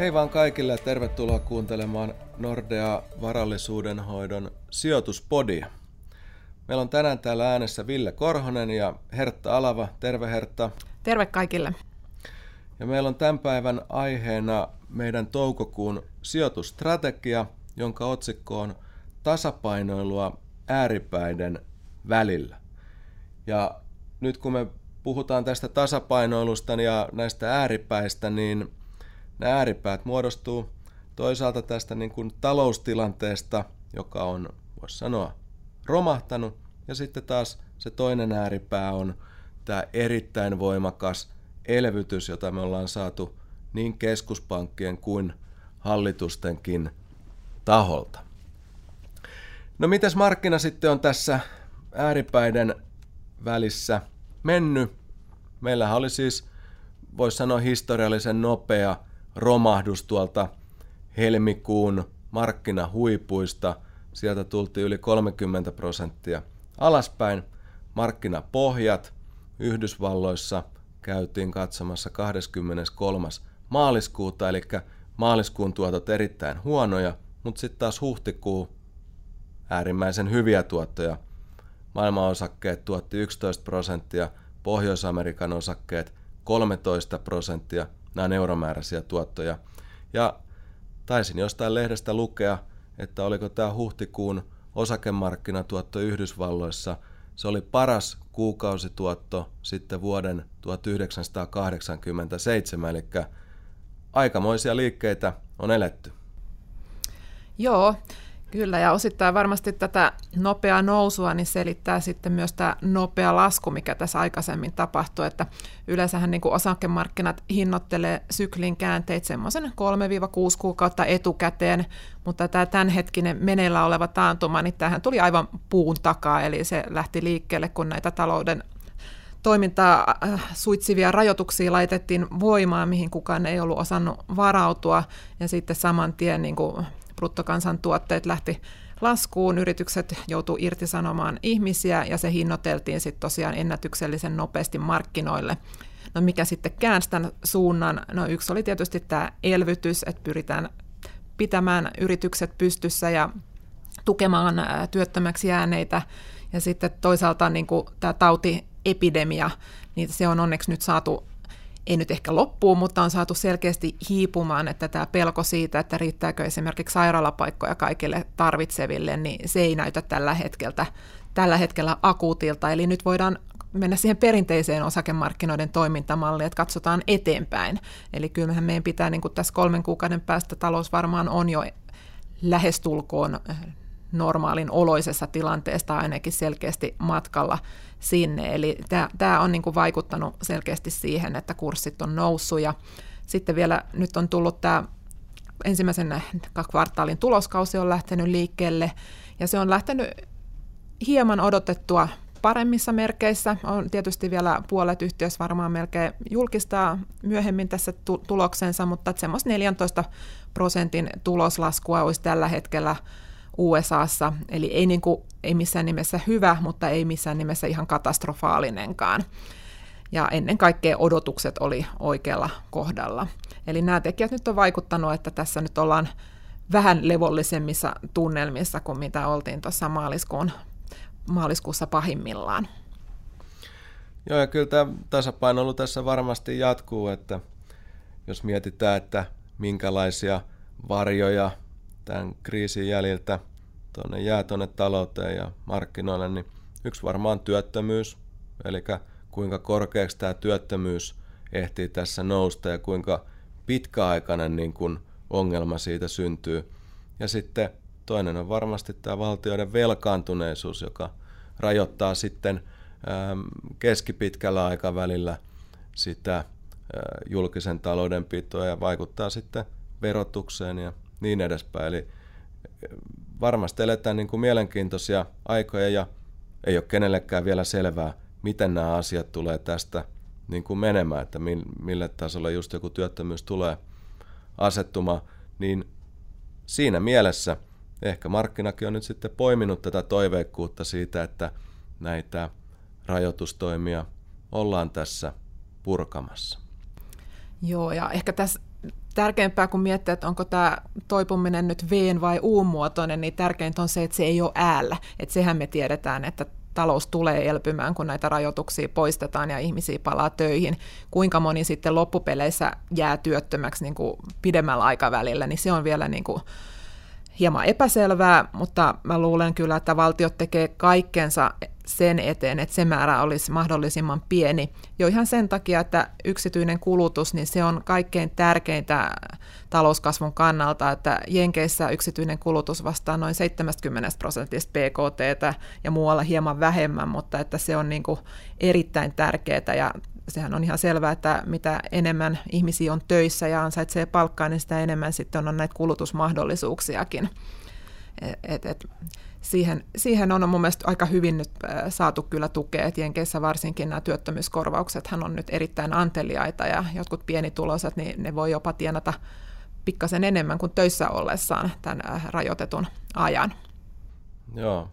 Hei vaan kaikille ja tervetuloa kuuntelemaan Nordea varallisuudenhoidon sijoituspodia. Meillä on tänään täällä äänessä Ville Korhonen ja Hertta Alava. Terve Hertta. Terve kaikille. Ja meillä on tämän päivän aiheena meidän toukokuun sijoitustrategia, jonka otsikko on tasapainoilua ääripäiden välillä. Ja nyt kun me puhutaan tästä tasapainoilusta ja näistä ääripäistä, niin nämä ääripäät muodostuu toisaalta tästä niin kuin taloustilanteesta, joka on, voisi sanoa, romahtanut, ja sitten taas se toinen ääripää on tämä erittäin voimakas elvytys, jota me ollaan saatu niin keskuspankkien kuin hallitustenkin taholta. No mites markkina sitten on tässä ääripäiden välissä mennyt? Meillähän oli siis, voisi sanoa, historiallisen nopea romahdus tuolta helmikuun markkinahuipuista. Sieltä tultiin yli 30 prosenttia alaspäin. Markkinapohjat Yhdysvalloissa käytiin katsomassa 23. maaliskuuta, eli maaliskuun tuotot erittäin huonoja, mutta sitten taas huhtikuu äärimmäisen hyviä tuottoja. Maailman osakkeet tuotti 11 prosenttia, Pohjois-Amerikan osakkeet 13 prosenttia, nämä euromääräisiä tuottoja. Ja taisin jostain lehdestä lukea, että oliko tämä huhtikuun osakemarkkinatuotto Yhdysvalloissa, se oli paras kuukausituotto sitten vuoden 1987, eli aikamoisia liikkeitä on eletty. Joo, Kyllä, ja osittain varmasti tätä nopeaa nousua niin selittää sitten myös tämä nopea lasku, mikä tässä aikaisemmin tapahtui, että yleensähän niin osakemarkkinat hinnoittelee syklin käänteet semmoisen 3-6 kuukautta etukäteen, mutta tämä tämänhetkinen meneillä oleva taantuma, niin tähän tuli aivan puun takaa, eli se lähti liikkeelle, kun näitä talouden toimintaa äh, suitsivia rajoituksia laitettiin voimaan, mihin kukaan ei ollut osannut varautua, ja sitten saman tien niin kuin bruttokansantuotteet lähti laskuun, yritykset joutuu irtisanomaan ihmisiä ja se hinnoiteltiin sitten tosiaan ennätyksellisen nopeasti markkinoille. No mikä sitten käänsi tämän suunnan? No yksi oli tietysti tämä elvytys, että pyritään pitämään yritykset pystyssä ja tukemaan työttömäksi jääneitä. Ja sitten toisaalta niin kuin tämä tautiepidemia, niin se on onneksi nyt saatu ei nyt ehkä loppuun, mutta on saatu selkeästi hiipumaan, että tämä pelko siitä, että riittääkö esimerkiksi sairaalapaikkoja kaikille tarvitseville, niin se ei näytä tällä hetkellä, tällä hetkellä akuutilta. Eli nyt voidaan mennä siihen perinteiseen osakemarkkinoiden toimintamalliin, että katsotaan eteenpäin. Eli kyllähän meidän pitää niin kuin tässä kolmen kuukauden päästä talous varmaan on jo lähestulkoon normaalin oloisessa tilanteesta ainakin selkeästi matkalla sinne. Eli tämä on niin kuin vaikuttanut selkeästi siihen, että kurssit on noussut ja sitten vielä nyt on tullut tämä ensimmäisen kvartaalin tuloskausi on lähtenyt liikkeelle ja se on lähtenyt hieman odotettua paremmissa merkeissä. On tietysti vielä puolet yhtiössä varmaan melkein julkistaa myöhemmin tässä tuloksensa, mutta semmoista 14 prosentin tuloslaskua olisi tällä hetkellä USAssa, eli ei, niin kuin, ei missään nimessä hyvä, mutta ei missään nimessä ihan katastrofaalinenkaan. Ja ennen kaikkea odotukset oli oikealla kohdalla. Eli nämä tekijät nyt on vaikuttanut, että tässä nyt ollaan vähän levollisemmissa tunnelmissa kuin mitä oltiin tuossa maaliskuun, maaliskuussa pahimmillaan. Joo, ja kyllä tämä tasapainoilu tässä varmasti jatkuu, että jos mietitään, että minkälaisia varjoja tämän kriisin jäljiltä tuonne jää tuonne talouteen ja markkinoille, niin yksi varmaan työttömyys, eli kuinka korkeaksi tämä työttömyys ehtii tässä nousta ja kuinka pitkäaikainen niin kuin ongelma siitä syntyy. Ja sitten toinen on varmasti tämä valtioiden velkaantuneisuus, joka rajoittaa sitten keskipitkällä aikavälillä sitä julkisen taloudenpitoa ja vaikuttaa sitten verotukseen ja niin edespäin. Eli varmasti eletään niin kuin mielenkiintoisia aikoja ja ei ole kenellekään vielä selvää, miten nämä asiat tulee tästä niin kuin menemään, että mille tasolle just joku työttömyys tulee asettumaan, niin siinä mielessä ehkä markkinakin on nyt sitten poiminut tätä toiveikkuutta siitä, että näitä rajoitustoimia ollaan tässä purkamassa. Joo, ja ehkä tässä tärkeämpää kuin miettiä, että onko tämä toipuminen nyt V- vai U-muotoinen, niin tärkeintä on se, että se ei ole äällä. Että sehän me tiedetään, että talous tulee elpymään, kun näitä rajoituksia poistetaan ja ihmisiä palaa töihin. Kuinka moni sitten loppupeleissä jää työttömäksi niin kuin pidemmällä aikavälillä, niin se on vielä niin kuin hieman epäselvää, mutta mä luulen kyllä, että valtiot tekee kaikkensa sen eteen, että se määrä olisi mahdollisimman pieni. Jo ihan sen takia, että yksityinen kulutus, niin se on kaikkein tärkeintä talouskasvun kannalta, että Jenkeissä yksityinen kulutus vastaa noin 70 prosentista PKT ja muualla hieman vähemmän, mutta että se on niin kuin erittäin tärkeää ja sehän on ihan selvää, että mitä enemmän ihmisiä on töissä ja ansaitsee palkkaa, niin sitä enemmän sitten on näitä kulutusmahdollisuuksiakin. Et, et, siihen, siihen on mun mielestä aika hyvin nyt saatu kyllä tukea, että Jenkeissä varsinkin nämä työttömyyskorvauksethan on nyt erittäin anteliaita ja jotkut pienituloiset, niin ne voi jopa tienata pikkasen enemmän kuin töissä ollessaan tämän rajoitetun ajan. Joo.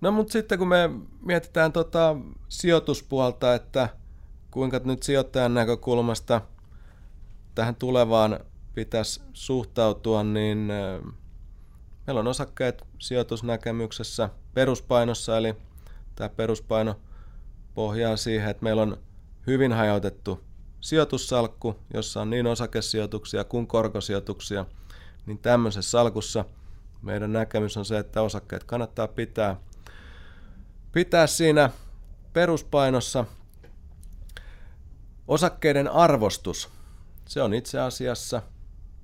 No mutta sitten kun me mietitään tota sijoituspuolta, että kuinka nyt sijoittajan näkökulmasta tähän tulevaan pitäisi suhtautua, niin Meillä on osakkeet sijoitusnäkemyksessä peruspainossa, eli tämä peruspaino pohjaa siihen, että meillä on hyvin hajautettu sijoitussalkku, jossa on niin osakesijoituksia kuin korkosijoituksia, niin tämmöisessä salkussa meidän näkemys on se, että osakkeet kannattaa pitää, pitää siinä peruspainossa. Osakkeiden arvostus, se on itse asiassa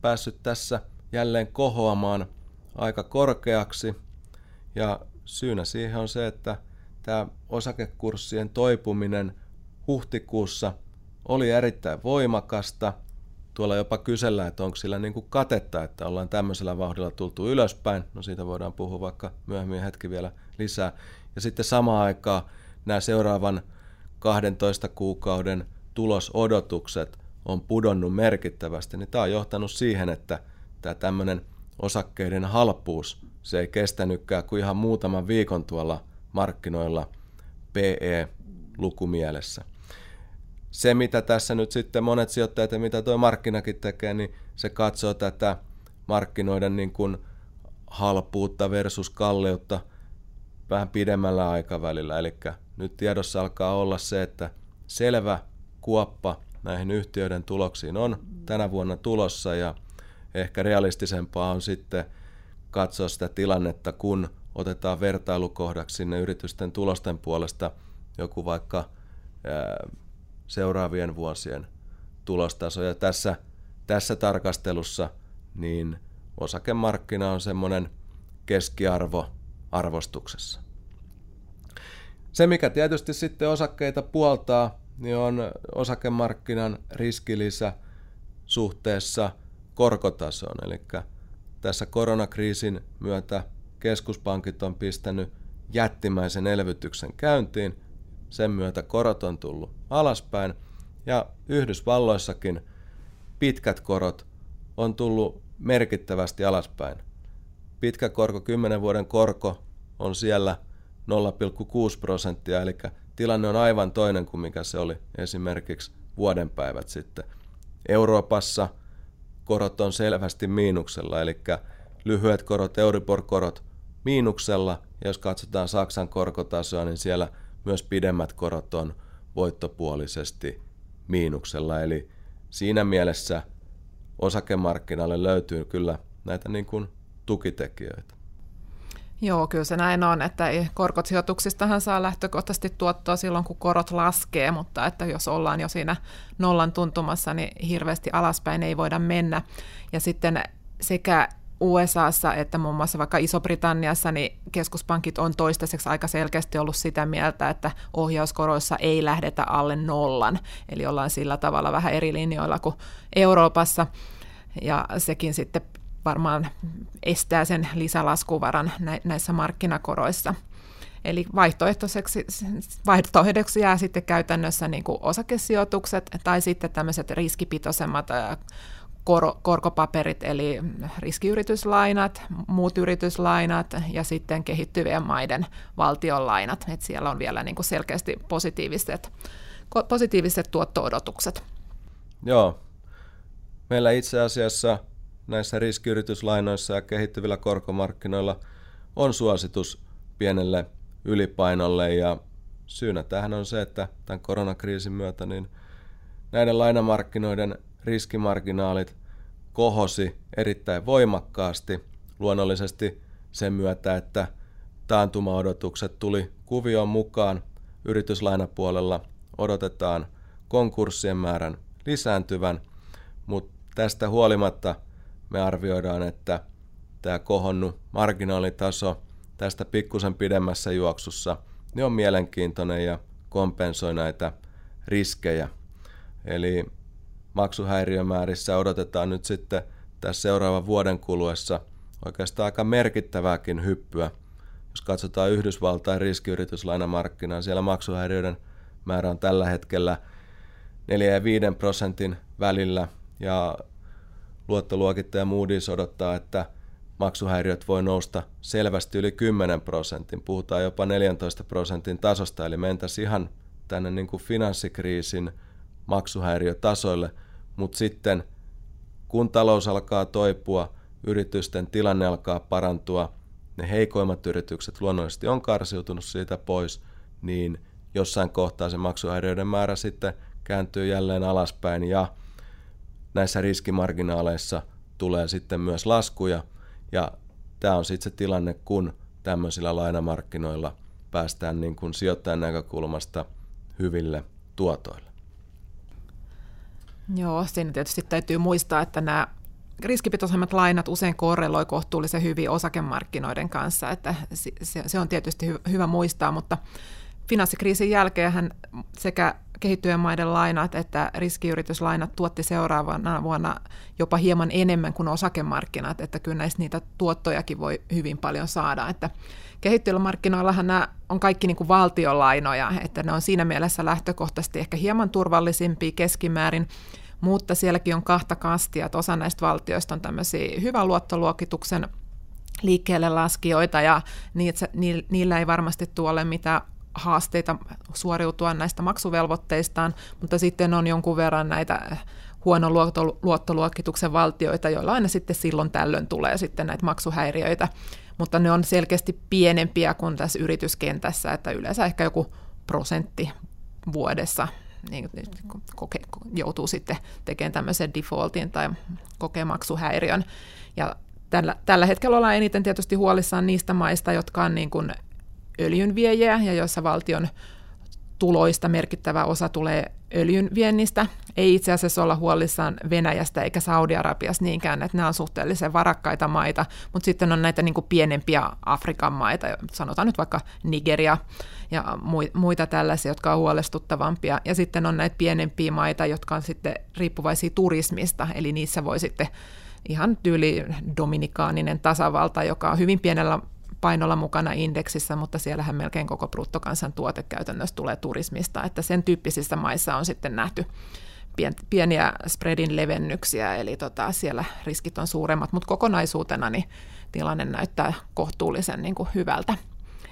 päässyt tässä jälleen kohoamaan – aika korkeaksi. Ja syynä siihen on se, että tämä osakekurssien toipuminen huhtikuussa oli erittäin voimakasta. Tuolla jopa kysellään, että onko sillä niin kuin katetta, että ollaan tämmöisellä vauhdilla tultu ylöspäin. No siitä voidaan puhua vaikka myöhemmin hetki vielä lisää. Ja sitten samaan aikaan nämä seuraavan 12 kuukauden tulosodotukset on pudonnut merkittävästi, niin tämä on johtanut siihen, että tämä tämmöinen osakkeiden halpuus, se ei kestänytkään kuin ihan muutaman viikon tuolla markkinoilla PE-lukumielessä. Se, mitä tässä nyt sitten monet sijoittajat ja mitä tuo markkinakin tekee, niin se katsoo tätä markkinoiden niin kuin halpuutta versus kalleutta vähän pidemmällä aikavälillä. Eli nyt tiedossa alkaa olla se, että selvä kuoppa näihin yhtiöiden tuloksiin on tänä vuonna tulossa ja ehkä realistisempaa on sitten katsoa sitä tilannetta, kun otetaan vertailukohdaksi sinne yritysten tulosten puolesta joku vaikka seuraavien vuosien tulostaso. Ja tässä, tässä tarkastelussa niin osakemarkkina on semmoinen keskiarvo arvostuksessa. Se, mikä tietysti sitten osakkeita puoltaa, niin on osakemarkkinan riskilisä suhteessa – korkotasoon. Eli tässä koronakriisin myötä keskuspankit on pistänyt jättimäisen elvytyksen käyntiin. Sen myötä korot on tullut alaspäin ja Yhdysvalloissakin pitkät korot on tullut merkittävästi alaspäin. Pitkä korko, 10 vuoden korko on siellä 0,6 prosenttia, eli tilanne on aivan toinen kuin mikä se oli esimerkiksi vuodenpäivät sitten. Euroopassa – korot on selvästi miinuksella, eli lyhyet korot, Euribor-korot miinuksella, ja jos katsotaan Saksan korkotasoa, niin siellä myös pidemmät korot on voittopuolisesti miinuksella, eli siinä mielessä osakemarkkinalle löytyy kyllä näitä niin kuin tukitekijöitä. Joo, kyllä se näin on, että korkosijoituksistahan saa lähtökohtaisesti tuottoa silloin, kun korot laskee, mutta että jos ollaan jo siinä nollan tuntumassa, niin hirveästi alaspäin ei voida mennä. Ja sitten sekä USAssa että muun muassa vaikka Iso-Britanniassa, niin keskuspankit on toistaiseksi aika selkeästi ollut sitä mieltä, että ohjauskoroissa ei lähdetä alle nollan. Eli ollaan sillä tavalla vähän eri linjoilla kuin Euroopassa. Ja sekin sitten varmaan estää sen lisälaskuvaran näissä markkinakoroissa. Eli vaihtoehtoiseksi, vaihtoehdoksi jää sitten käytännössä niin kuin osakesijoitukset tai sitten tämmöiset riskipitoisemmat kor- korkopaperit, eli riskiyrityslainat, muut yrityslainat ja sitten kehittyvien maiden valtionlainat. Et siellä on vielä niin kuin selkeästi positiiviset, positiiviset tuotto-odotukset. Joo, meillä itse asiassa näissä riskiyrityslainoissa ja kehittyvillä korkomarkkinoilla on suositus pienelle ylipainolle ja syynä tähän on se, että tämän koronakriisin myötä niin näiden lainamarkkinoiden riskimarginaalit kohosi erittäin voimakkaasti luonnollisesti sen myötä, että taantumaodotukset tuli kuvioon mukaan. Yrityslainapuolella odotetaan konkurssien määrän lisääntyvän, mutta tästä huolimatta me arvioidaan, että tämä kohonnut marginaalitaso tästä pikkusen pidemmässä juoksussa niin on mielenkiintoinen ja kompensoi näitä riskejä. Eli maksuhäiriömäärissä odotetaan nyt sitten tässä seuraavan vuoden kuluessa oikeastaan aika merkittävääkin hyppyä. Jos katsotaan Yhdysvaltain riskiyrityslainamarkkinaa, siellä maksuhäiriöiden määrä on tällä hetkellä 4 ja 5 prosentin välillä ja luottoluokittaja Moody's odottaa, että maksuhäiriöt voi nousta selvästi yli 10 prosentin. Puhutaan jopa 14 prosentin tasosta, eli mentäisiin ihan tänne niin kuin finanssikriisin maksuhäiriötasoille, mutta sitten kun talous alkaa toipua, yritysten tilanne alkaa parantua, ne heikoimmat yritykset luonnollisesti on karsiutunut siitä pois, niin jossain kohtaa se maksuhäiriöiden määrä sitten kääntyy jälleen alaspäin ja näissä riskimarginaaleissa tulee sitten myös laskuja ja tämä on sitten se tilanne, kun tämmöisillä lainamarkkinoilla päästään niin kuin sijoittajan näkökulmasta hyville tuotoille. Joo, siinä tietysti täytyy muistaa, että nämä riskipitoisemmat lainat usein korreloi kohtuullisen hyvin osakemarkkinoiden kanssa, että se on tietysti hyvä muistaa, mutta finanssikriisin jälkeen sekä kehittyvien maiden lainat että riskiyrityslainat tuotti seuraavana vuonna jopa hieman enemmän kuin osakemarkkinat, että kyllä näistä niitä tuottojakin voi hyvin paljon saada. Että kehittyvillä markkinoillahan nämä on kaikki niin kuin valtionlainoja, että ne on siinä mielessä lähtökohtaisesti ehkä hieman turvallisimpia keskimäärin, mutta sielläkin on kahta kastia, että osa näistä valtioista on tämmöisiä hyvän luottoluokituksen liikkeelle laskijoita ja niillä ei varmasti tuolle mitään haasteita suoriutua näistä maksuvelvoitteistaan, mutta sitten on jonkun verran näitä huonon luottoluokituksen valtioita, joilla aina sitten silloin tällöin tulee sitten näitä maksuhäiriöitä, mutta ne on selkeästi pienempiä kuin tässä yrityskentässä, että yleensä ehkä joku prosentti vuodessa niin, koke, joutuu sitten tekemään tämmöisen defaultin tai kokee maksuhäiriön. Ja tällä, tällä hetkellä ollaan eniten tietysti huolissaan niistä maista, jotka on niin kuin öljynviejiä ja joissa valtion tuloista merkittävä osa tulee öljyn viennistä. Ei itse asiassa olla huolissaan Venäjästä eikä Saudi-Arabiasta niinkään, että nämä on suhteellisen varakkaita maita, mutta sitten on näitä niin kuin pienempiä Afrikan maita, sanotaan nyt vaikka Nigeria ja muita tällaisia, jotka on huolestuttavampia. Ja sitten on näitä pienempiä maita, jotka on sitten riippuvaisia turismista, eli niissä voi sitten ihan tyyli dominikaaninen tasavalta, joka on hyvin pienellä painolla mukana indeksissä, mutta siellähän melkein koko bruttokansantuote käytännössä tulee turismista, että sen tyyppisissä maissa on sitten nähty pieniä spreadin levennyksiä, eli tota, siellä riskit on suuremmat, mutta kokonaisuutena niin tilanne näyttää kohtuullisen niin kuin hyvältä.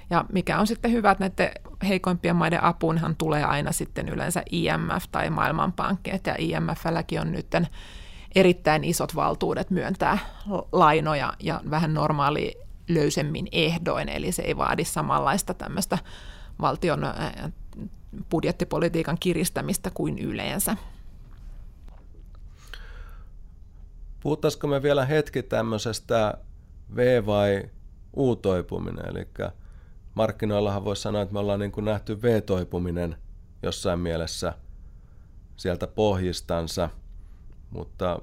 Ja mikä on sitten hyvä, että näiden heikoimpien maiden apuunhan tulee aina sitten yleensä IMF tai Maailmanpankki, että IMFlläkin on nyt erittäin isot valtuudet myöntää lainoja ja vähän normaali löysemmin ehdoin, eli se ei vaadi samanlaista tämmöistä valtion budjettipolitiikan kiristämistä kuin yleensä. Puhuttaisiko me vielä hetki tämmöisestä V- vai U-toipuminen, eli markkinoillahan voisi sanoa, että me ollaan niin kuin nähty V-toipuminen jossain mielessä sieltä pohjistansa, mutta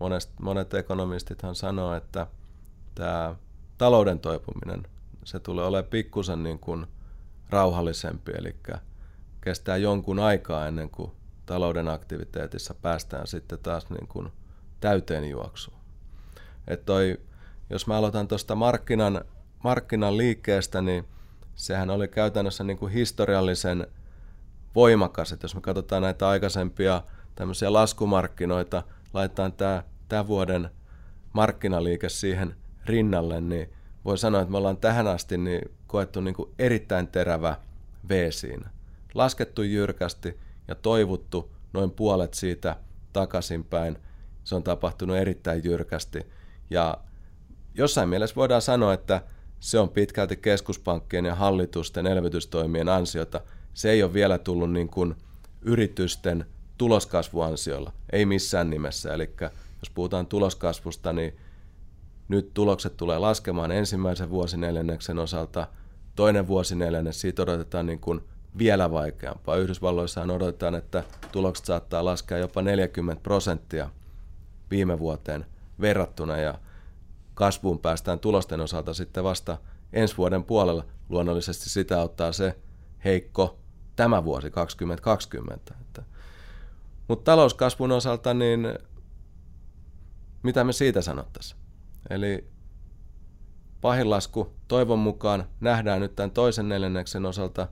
monet, monet ekonomistithan sanoo, että tämä talouden toipuminen, se tulee olemaan pikkusen niin kuin rauhallisempi, eli kestää jonkun aikaa ennen kuin talouden aktiviteetissa päästään sitten taas niin kuin täyteen juoksuun. Et toi, jos mä aloitan tuosta markkinan, markkinan liikkeestä, niin sehän oli käytännössä niin kuin historiallisen voimakas. Et jos me katsotaan näitä aikaisempia tämmöisiä laskumarkkinoita, laitetaan tämä tämän vuoden markkinaliike siihen – rinnalle, niin voi sanoa, että me ollaan tähän asti niin koettu niin kuin erittäin terävä V siinä. Laskettu jyrkästi ja toivuttu noin puolet siitä takaisinpäin. se on tapahtunut erittäin jyrkästi. Ja jossain mielessä voidaan sanoa, että se on pitkälti keskuspankkien ja hallitusten elvytystoimien ansiota. Se ei ole vielä tullut niin kuin yritysten tuloskasvuansiolla, ei missään nimessä. Eli jos puhutaan tuloskasvusta, niin nyt tulokset tulee laskemaan ensimmäisen vuosineljänneksen osalta. Toinen vuosineljännes, siitä odotetaan niin kuin vielä vaikeampaa. Yhdysvalloissahan odotetaan, että tulokset saattaa laskea jopa 40 prosenttia viime vuoteen verrattuna ja kasvuun päästään tulosten osalta sitten vasta ensi vuoden puolella. Luonnollisesti sitä auttaa se heikko tämä vuosi 2020. Mutta talouskasvun osalta, niin mitä me siitä sanottaisiin? Eli pahinlasku toivon mukaan nähdään nyt tämän toisen neljänneksen osalta,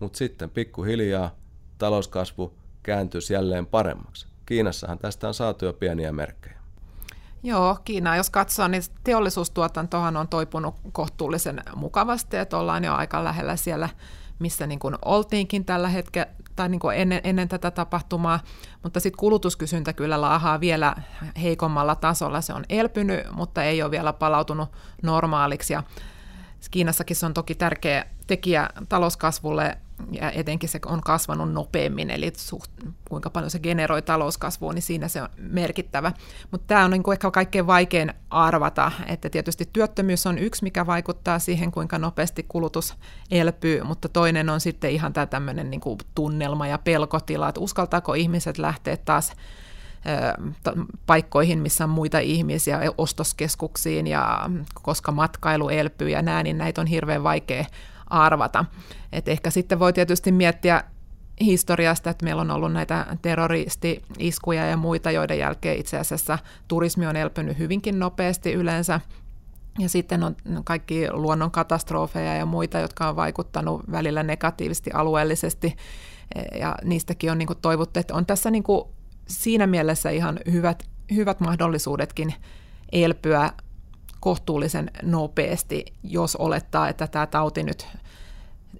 mutta sitten pikkuhiljaa talouskasvu kääntyisi jälleen paremmaksi. Kiinassahan tästä on saatu jo pieniä merkkejä. Joo, Kiina, jos katsoo, niin teollisuustuotantohan on toipunut kohtuullisen mukavasti, että ollaan jo aika lähellä siellä, missä niin kuin oltiinkin tällä hetkellä, tai niin kuin ennen, ennen tätä tapahtumaa, mutta sitten kulutuskysyntä kyllä laahaa vielä heikommalla tasolla. Se on elpynyt, mutta ei ole vielä palautunut normaaliksi. Ja Kiinassakin se on toki tärkeä tekijä talouskasvulle, ja etenkin se on kasvanut nopeammin, eli suht, kuinka paljon se generoi talouskasvua, niin siinä se on merkittävä. Mutta tämä on niin ehkä kaikkein vaikein arvata, että tietysti työttömyys on yksi, mikä vaikuttaa siihen, kuinka nopeasti kulutus elpyy, mutta toinen on sitten ihan tämä tämmöinen niin kuin tunnelma ja pelkotila, että uskaltaako ihmiset lähteä taas paikkoihin, missä on muita ihmisiä, ostoskeskuksiin, ja koska matkailu elpyy ja näin, niin näitä on hirveän vaikea arvata. Et ehkä sitten voi tietysti miettiä historiasta, että meillä on ollut näitä terroristi-iskuja ja muita, joiden jälkeen itse asiassa turismi on elpynyt hyvinkin nopeasti yleensä. Ja sitten on kaikki luonnonkatastrofeja ja muita, jotka on vaikuttanut välillä negatiivisesti alueellisesti. Ja niistäkin on niin kuin toivottu, että on tässä niin kuin siinä mielessä ihan hyvät, hyvät mahdollisuudetkin elpyä kohtuullisen nopeasti, jos olettaa, että tämä tauti nyt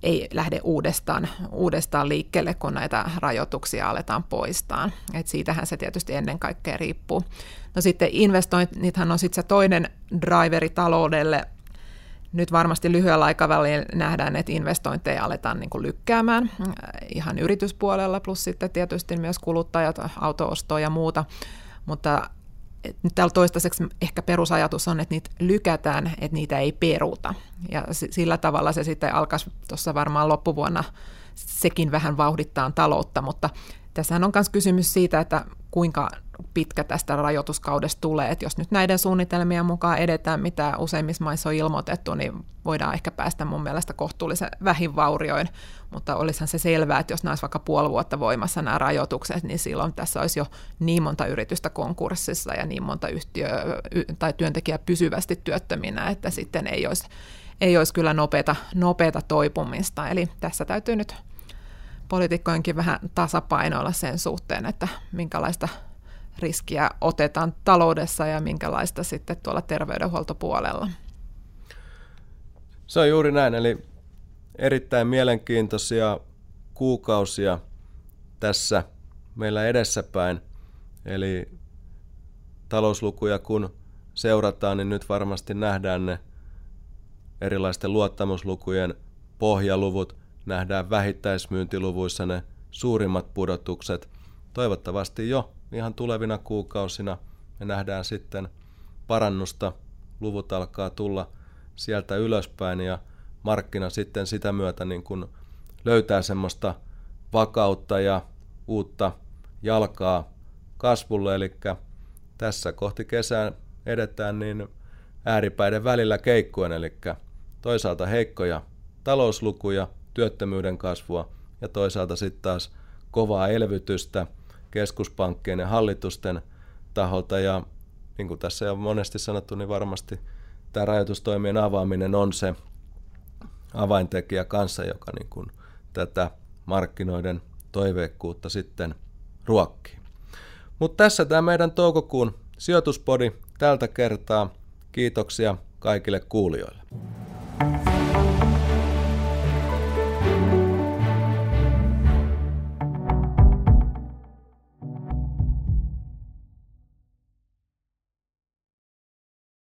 ei lähde uudestaan, uudestaan liikkeelle, kun näitä rajoituksia aletaan poistaa. Et siitähän se tietysti ennen kaikkea riippuu. No sitten investoinnithan on sitten se toinen driveri taloudelle. Nyt varmasti lyhyellä aikavälillä nähdään, että investointeja aletaan niin lykkäämään ihan yrityspuolella, plus sitten tietysti myös kuluttajat, autoostoa ja muuta. Mutta nyt täällä toistaiseksi ehkä perusajatus on, että niitä lykätään, että niitä ei peruta. Ja sillä tavalla se sitten alkaisi tuossa varmaan loppuvuonna sekin vähän vauhdittaa taloutta, mutta tässähän on myös kysymys siitä, että kuinka pitkä tästä rajoituskaudesta tulee. Että jos nyt näiden suunnitelmien mukaan edetään, mitä useimmissa maissa on ilmoitettu, niin voidaan ehkä päästä mun mielestä kohtuullisen vähin vaurioin, mutta olisihan se selvää, että jos nämä vaikka puoli vuotta voimassa nämä rajoitukset, niin silloin tässä olisi jo niin monta yritystä konkurssissa ja niin monta yhtiöä tai työntekijää pysyvästi työttöminä, että sitten ei olisi, ei olisi kyllä nopeata, nopeata toipumista. Eli tässä täytyy nyt poliitikkojenkin vähän tasapainoilla sen suhteen, että minkälaista riskiä otetaan taloudessa ja minkälaista sitten tuolla terveydenhuoltopuolella. Se on juuri näin, eli erittäin mielenkiintoisia kuukausia tässä meillä edessäpäin. Eli talouslukuja kun seurataan, niin nyt varmasti nähdään ne erilaisten luottamuslukujen pohjaluvut, nähdään vähittäismyyntiluvuissa ne suurimmat pudotukset. Toivottavasti jo ihan tulevina kuukausina me nähdään sitten parannusta, luvut alkaa tulla sieltä ylöspäin ja markkina sitten sitä myötä niin kuin löytää semmoista vakautta ja uutta jalkaa kasvulle, eli tässä kohti kesää edetään niin ääripäiden välillä keikkuen, eli toisaalta heikkoja talouslukuja, työttömyyden kasvua ja toisaalta sitten taas kovaa elvytystä keskuspankkien ja hallitusten taholta ja niin kuin tässä on monesti sanottu, niin varmasti tämä rajoitustoimien avaaminen on se avaintekijä kanssa, joka niin kuin tätä markkinoiden toiveikkuutta sitten ruokkii. Mutta tässä tämä meidän toukokuun sijoituspodi tältä kertaa. Kiitoksia kaikille kuulijoille.